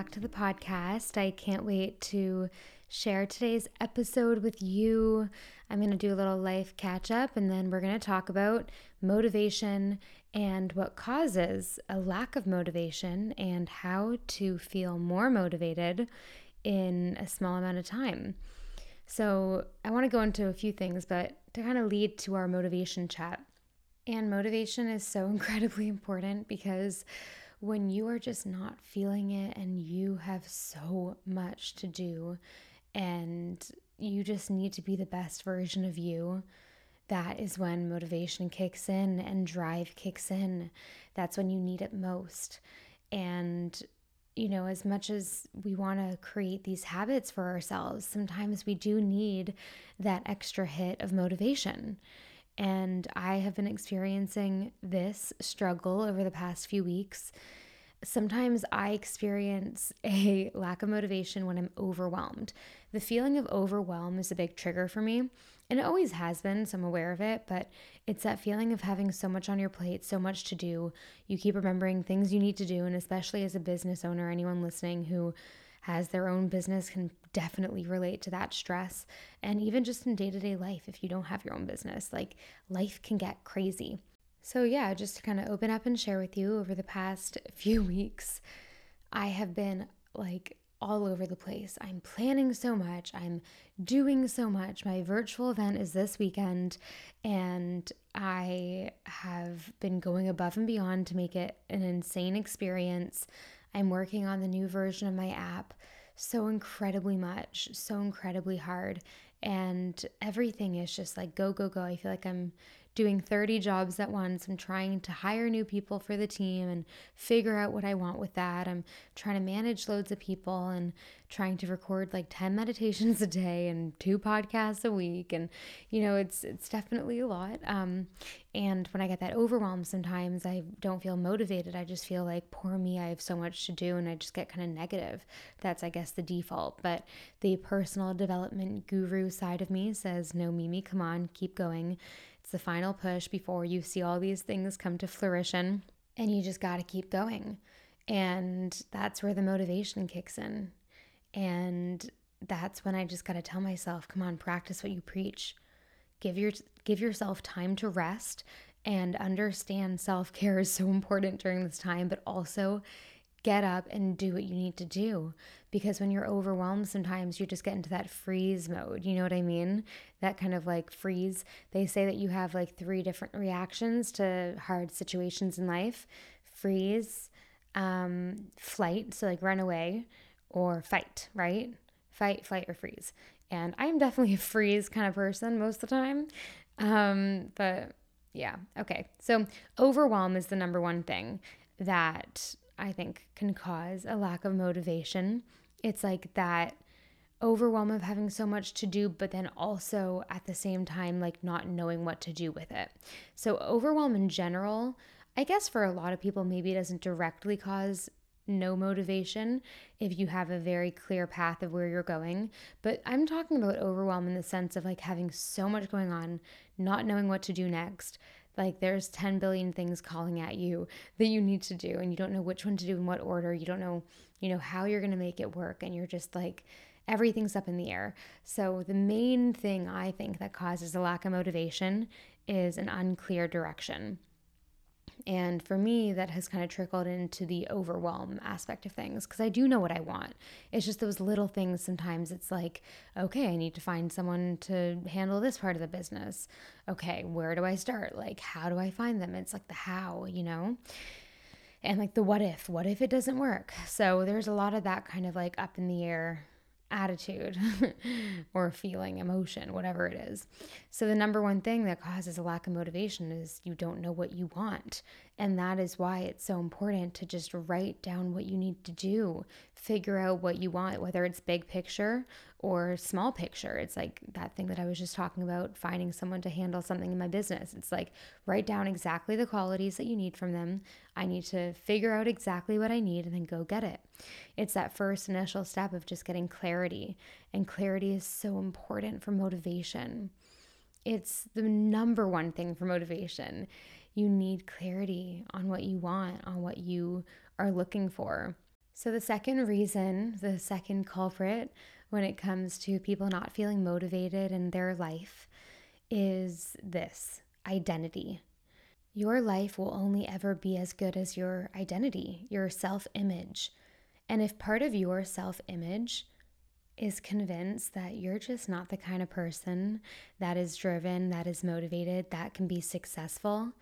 Back to the podcast. I can't wait to share today's episode with you. I'm going to do a little life catch up and then we're going to talk about motivation and what causes a lack of motivation and how to feel more motivated in a small amount of time. So, I want to go into a few things, but to kind of lead to our motivation chat. And motivation is so incredibly important because when you are just not feeling it and you have so much to do and you just need to be the best version of you, that is when motivation kicks in and drive kicks in. That's when you need it most. And, you know, as much as we want to create these habits for ourselves, sometimes we do need that extra hit of motivation. And I have been experiencing this struggle over the past few weeks. Sometimes I experience a lack of motivation when I'm overwhelmed. The feeling of overwhelm is a big trigger for me, and it always has been, so I'm aware of it. But it's that feeling of having so much on your plate, so much to do. You keep remembering things you need to do, and especially as a business owner, anyone listening who has their own business can definitely relate to that stress. And even just in day to day life, if you don't have your own business, like life can get crazy. So, yeah, just to kind of open up and share with you over the past few weeks, I have been like all over the place. I'm planning so much, I'm doing so much. My virtual event is this weekend, and I have been going above and beyond to make it an insane experience. I'm working on the new version of my app so incredibly much, so incredibly hard. And everything is just like go, go, go. I feel like I'm doing 30 jobs at once. I'm trying to hire new people for the team and figure out what I want with that. I'm trying to manage loads of people and trying to record like 10 meditations a day and two podcasts a week and you know, it's it's definitely a lot. Um and when I get that overwhelmed sometimes I don't feel motivated. I just feel like poor me, I have so much to do and I just get kind of negative. That's I guess the default, but the personal development guru side of me says, "No, Mimi, come on, keep going." It's the final push before you see all these things come to fruition. And you just got to keep going. And that's where the motivation kicks in. And that's when I just got to tell myself, come on, practice what you preach. Give your give yourself time to rest and understand self-care is so important during this time, but also get up and do what you need to do. Because when you're overwhelmed, sometimes you just get into that freeze mode. You know what I mean? That kind of like freeze. They say that you have like three different reactions to hard situations in life freeze, um, flight, so like run away, or fight, right? Fight, flight, or freeze. And I'm definitely a freeze kind of person most of the time. Um, but yeah, okay. So, overwhelm is the number one thing that I think can cause a lack of motivation. It's like that overwhelm of having so much to do, but then also at the same time, like not knowing what to do with it. So, overwhelm in general, I guess for a lot of people, maybe it doesn't directly cause no motivation if you have a very clear path of where you're going. But I'm talking about overwhelm in the sense of like having so much going on, not knowing what to do next, like there's 10 billion things calling at you that you need to do and you don't know which one to do in what order. You don't know, you know, how you're going to make it work and you're just like everything's up in the air. So the main thing I think that causes a lack of motivation is an unclear direction. And for me, that has kind of trickled into the overwhelm aspect of things because I do know what I want. It's just those little things sometimes it's like, okay, I need to find someone to handle this part of the business. Okay, where do I start? Like, how do I find them? It's like the how, you know? And like the what if, what if it doesn't work? So there's a lot of that kind of like up in the air attitude or feeling, emotion, whatever it is. So, the number one thing that causes a lack of motivation is you don't know what you want. And that is why it's so important to just write down what you need to do, figure out what you want, whether it's big picture or small picture. It's like that thing that I was just talking about finding someone to handle something in my business. It's like write down exactly the qualities that you need from them. I need to figure out exactly what I need and then go get it. It's that first initial step of just getting clarity. And clarity is so important for motivation. It's the number one thing for motivation you need clarity on what you want, on what you are looking for. So, the second reason, the second culprit when it comes to people not feeling motivated in their life is this identity. Your life will only ever be as good as your identity, your self image. And if part of your self image is convinced that you're just not the kind of person that is driven, that is motivated, that can be successful,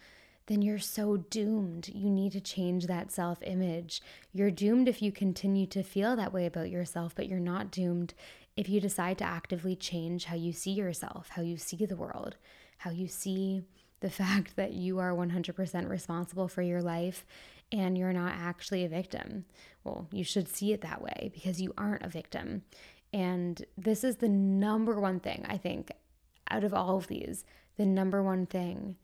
then you're so doomed. You need to change that self image. You're doomed if you continue to feel that way about yourself, but you're not doomed if you decide to actively change how you see yourself, how you see the world, how you see the fact that you are 100% responsible for your life and you're not actually a victim. Well, you should see it that way because you aren't a victim. And this is the number one thing, I think, out of all of these, the number one thing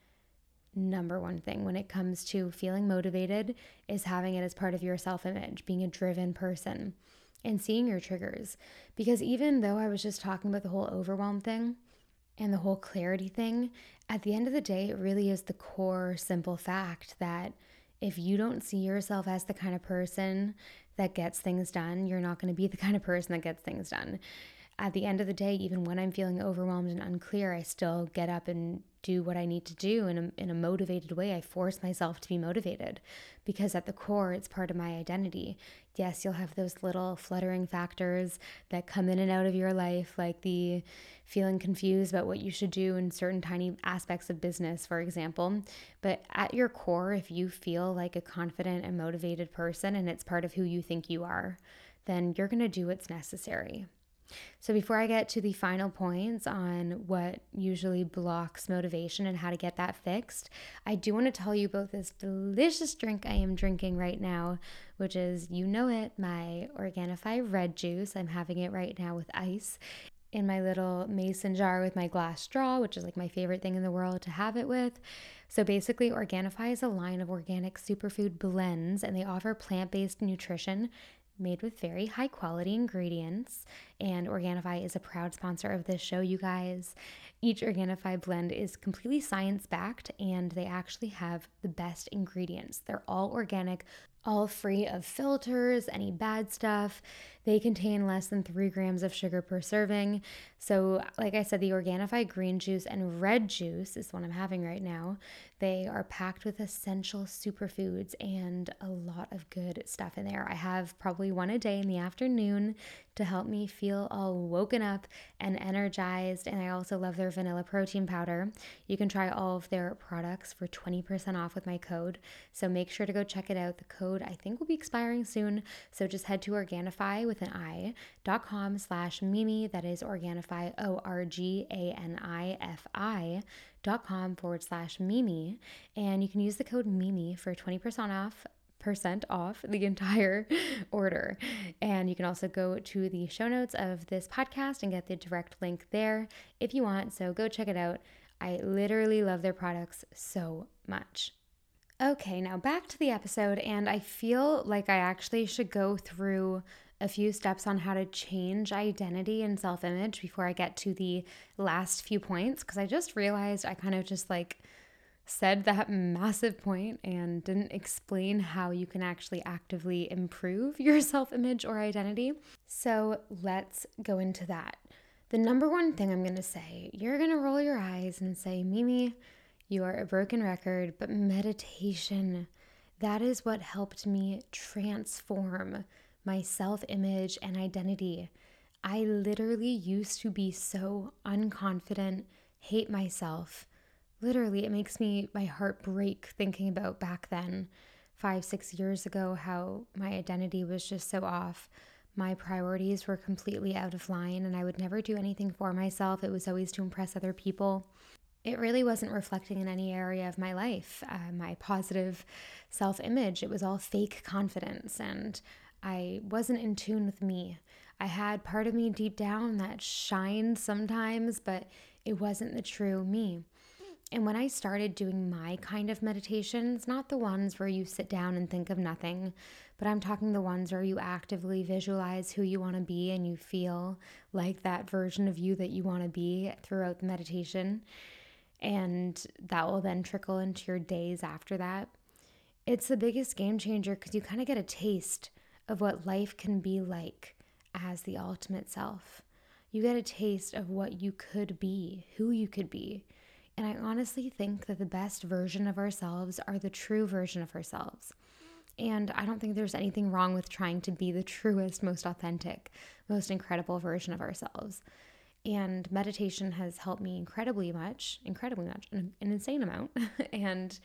number one thing when it comes to feeling motivated is having it as part of your self image, being a driven person, and seeing your triggers. Because even though I was just talking about the whole overwhelm thing and the whole clarity thing, at the end of the day, it really is the core simple fact that if you don't see yourself as the kind of person that gets things done, you're not going to be the kind of person that gets things done. At the end of the day, even when I'm feeling overwhelmed and unclear, I still get up and do what I need to do in a, in a motivated way. I force myself to be motivated because at the core, it's part of my identity. Yes, you'll have those little fluttering factors that come in and out of your life, like the feeling confused about what you should do in certain tiny aspects of business, for example. But at your core, if you feel like a confident and motivated person and it's part of who you think you are, then you're going to do what's necessary. So, before I get to the final points on what usually blocks motivation and how to get that fixed, I do want to tell you about this delicious drink I am drinking right now, which is, you know it, my Organifi red juice. I'm having it right now with ice in my little mason jar with my glass straw, which is like my favorite thing in the world to have it with. So basically, Organifi is a line of organic superfood blends and they offer plant based nutrition made with very high quality ingredients. And Organifi is a proud sponsor of this show, you guys. Each Organifi blend is completely science backed and they actually have the best ingredients. They're all organic, all free of filters, any bad stuff. They contain less than three grams of sugar per serving. So, like I said, the Organifi green juice and red juice is what I'm having right now. They are packed with essential superfoods and a lot of good stuff in there. I have probably one a day in the afternoon to help me feel all woken up and energized. And I also love their vanilla protein powder. You can try all of their products for 20% off with my code. So make sure to go check it out. The code I think will be expiring soon. So just head to Organifi with an I dot com slash Mimi. That is Organifi, O R G A N I F I dot com forward slash Mimi. And you can use the code Mimi for 20% off percent off the entire order. And you can also go to the show notes of this podcast and get the direct link there if you want. So go check it out. I literally love their products so much. Okay, now back to the episode, and I feel like I actually should go through a few steps on how to change identity and self image before I get to the last few points because I just realized I kind of just like said that massive point and didn't explain how you can actually actively improve your self image or identity. So let's go into that. The number one thing I'm going to say, you're going to roll your eyes and say, Mimi, you are a broken record, but meditation, that is what helped me transform my self image and identity. I literally used to be so unconfident, hate myself literally, it makes me, my heart break thinking about back then, five, six years ago, how my identity was just so off. My priorities were completely out of line, and I would never do anything for myself. It was always to impress other people. it really wasn't reflecting in any area of my life. Uh, my positive self image, it was all fake confidence, and I wasn't in tune with me. I had part of me deep down that shined sometimes, but it wasn't the true me. And when I started doing my kind of meditations, not the ones where you sit down and think of nothing, but I'm talking the ones where you actively visualize who you want to be and you feel like that version of you that you want to be throughout the meditation. And that will then trickle into your days after that. It's the biggest game changer because you kind of get a taste of what life can be like as the ultimate self. You get a taste of what you could be, who you could be. And I honestly think that the best version of ourselves are the true version of ourselves. And I don't think there's anything wrong with trying to be the truest, most authentic, most incredible version of ourselves. And meditation has helped me incredibly much, incredibly much, an, an insane amount. and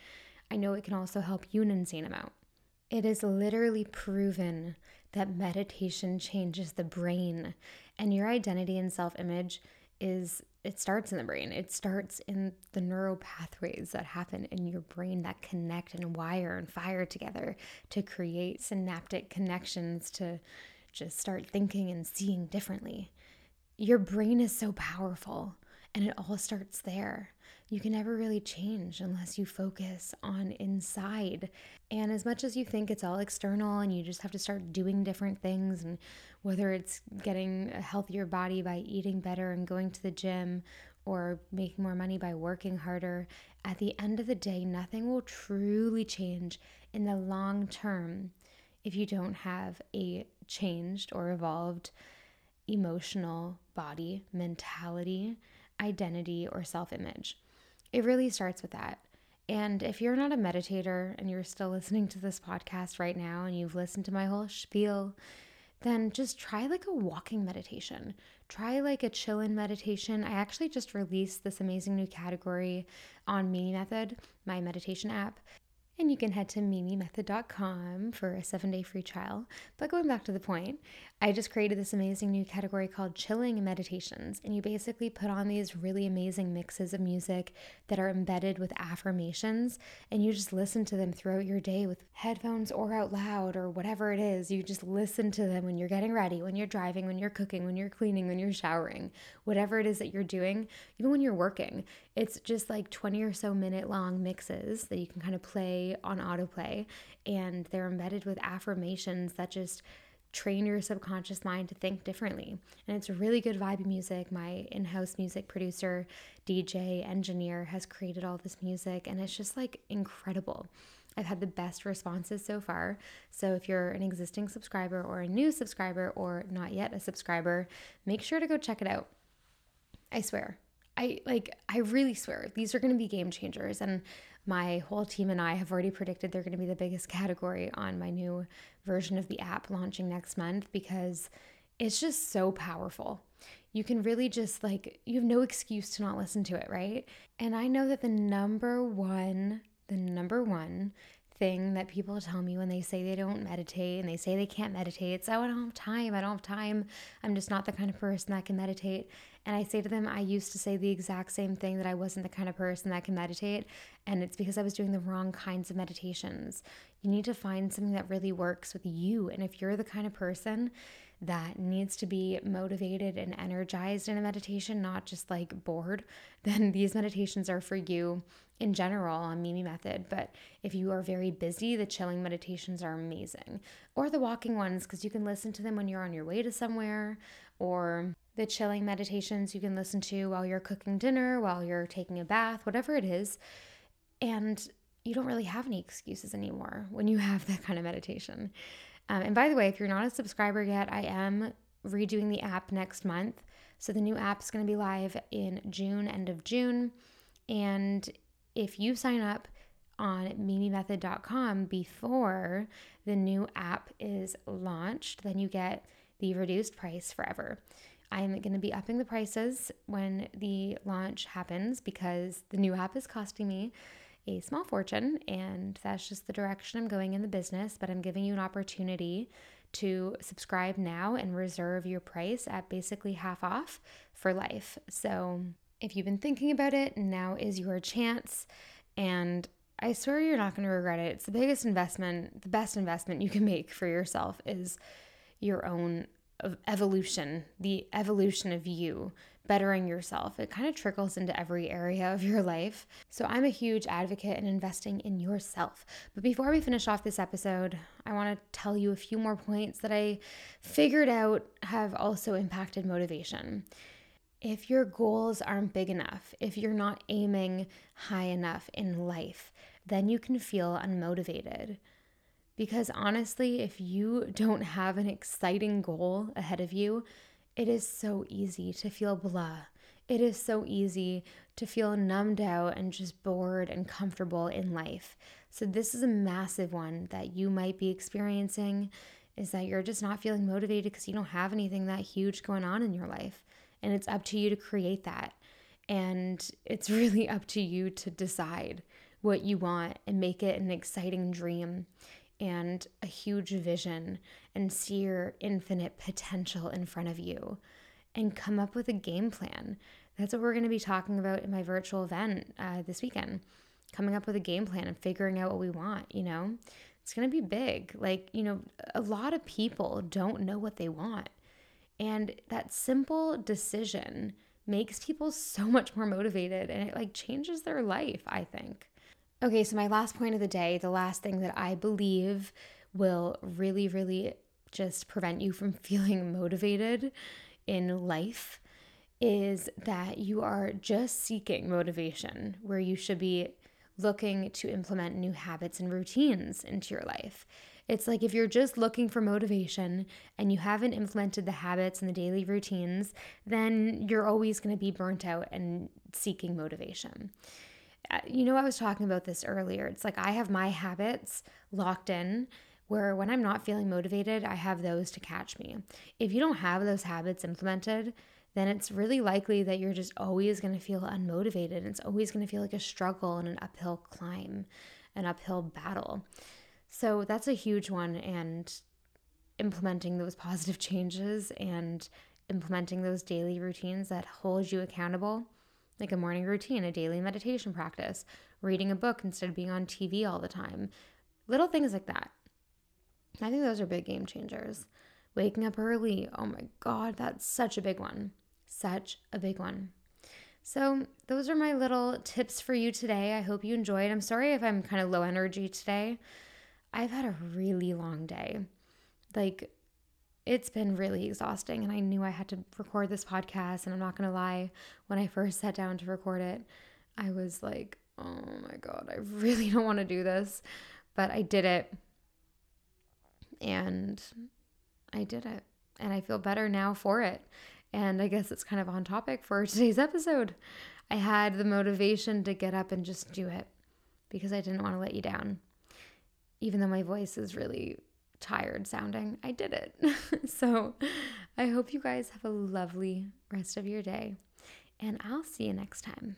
I know it can also help you an insane amount. It is literally proven that meditation changes the brain and your identity and self image is it starts in the brain. It starts in the neural pathways that happen in your brain that connect and wire and fire together to create synaptic connections to just start thinking and seeing differently. Your brain is so powerful and it all starts there you can never really change unless you focus on inside. And as much as you think it's all external and you just have to start doing different things, and whether it's getting a healthier body by eating better and going to the gym or making more money by working harder, at the end of the day, nothing will truly change in the long term if you don't have a changed or evolved emotional body, mentality, identity, or self image. It really starts with that. And if you're not a meditator and you're still listening to this podcast right now and you've listened to my whole spiel, then just try like a walking meditation. Try like a chill in meditation. I actually just released this amazing new category on Mimi Method, my meditation app. And you can head to mimimethod.com for a seven day free trial. But going back to the point, I just created this amazing new category called Chilling Meditations. And you basically put on these really amazing mixes of music that are embedded with affirmations. And you just listen to them throughout your day with headphones or out loud or whatever it is. You just listen to them when you're getting ready, when you're driving, when you're cooking, when you're cleaning, when you're showering, whatever it is that you're doing, even when you're working. It's just like 20 or so minute long mixes that you can kind of play on autoplay. And they're embedded with affirmations that just train your subconscious mind to think differently. And it's really good vibe music. My in house music producer, DJ, engineer has created all this music, and it's just like incredible. I've had the best responses so far. So if you're an existing subscriber or a new subscriber or not yet a subscriber, make sure to go check it out. I swear. I like I really swear these are going to be game changers and my whole team and I have already predicted they're going to be the biggest category on my new version of the app launching next month because it's just so powerful. You can really just like, you have no excuse to not listen to it, right? And I know that the number one, the number one thing that people tell me when they say they don't meditate and they say they can't meditate. So oh, I don't have time. I don't have time. I'm just not the kind of person that can meditate. And I say to them, I used to say the exact same thing that I wasn't the kind of person that can meditate. And it's because I was doing the wrong kinds of meditations. You need to find something that really works with you. And if you're the kind of person that needs to be motivated and energized in a meditation, not just like bored, then these meditations are for you in general on Mimi Method. But if you are very busy, the chilling meditations are amazing. Or the walking ones, because you can listen to them when you're on your way to somewhere, or the chilling meditations you can listen to while you're cooking dinner, while you're taking a bath, whatever it is. And you don't really have any excuses anymore when you have that kind of meditation. Um, and by the way, if you're not a subscriber yet, I am redoing the app next month. So the new app is going to be live in June, end of June. And if you sign up on mimimethod.com before the new app is launched, then you get the reduced price forever. I'm going to be upping the prices when the launch happens because the new app is costing me a small fortune, and that's just the direction I'm going in the business. But I'm giving you an opportunity to subscribe now and reserve your price at basically half off for life. So If you've been thinking about it, now is your chance. And I swear you're not going to regret it. It's the biggest investment, the best investment you can make for yourself is your own evolution, the evolution of you, bettering yourself. It kind of trickles into every area of your life. So I'm a huge advocate in investing in yourself. But before we finish off this episode, I want to tell you a few more points that I figured out have also impacted motivation. If your goals aren't big enough, if you're not aiming high enough in life, then you can feel unmotivated. Because honestly, if you don't have an exciting goal ahead of you, it is so easy to feel blah. It is so easy to feel numbed out and just bored and comfortable in life. So, this is a massive one that you might be experiencing is that you're just not feeling motivated because you don't have anything that huge going on in your life. And it's up to you to create that. And it's really up to you to decide what you want and make it an exciting dream and a huge vision and see your infinite potential in front of you and come up with a game plan. That's what we're going to be talking about in my virtual event uh, this weekend. Coming up with a game plan and figuring out what we want, you know? It's going to be big. Like, you know, a lot of people don't know what they want. And that simple decision makes people so much more motivated and it like changes their life, I think. Okay, so my last point of the day, the last thing that I believe will really, really just prevent you from feeling motivated in life is that you are just seeking motivation, where you should be looking to implement new habits and routines into your life. It's like if you're just looking for motivation and you haven't implemented the habits and the daily routines, then you're always going to be burnt out and seeking motivation you know, I was talking about this earlier. It's like I have my habits locked in where when I'm not feeling motivated, I have those to catch me. If you don't have those habits implemented, then it's really likely that you're just always going to feel unmotivated. It's always going to feel like a struggle and an uphill climb, an uphill battle. So that's a huge one. And implementing those positive changes and implementing those daily routines that hold you accountable like a morning routine, a daily meditation practice, reading a book instead of being on TV all the time. Little things like that. I think those are big game changers. Waking up early. Oh my God, that's such a big one. Such a big one. So, those are my little tips for you today. I hope you enjoyed. I'm sorry if I'm kind of low energy today. I've had a really long day. Like, it's been really exhausting and I knew I had to record this podcast and I'm not going to lie when I first sat down to record it I was like oh my god I really don't want to do this but I did it. And I did it and I feel better now for it. And I guess it's kind of on topic for today's episode. I had the motivation to get up and just do it because I didn't want to let you down. Even though my voice is really tired sounding, I did it. so I hope you guys have a lovely rest of your day, and I'll see you next time.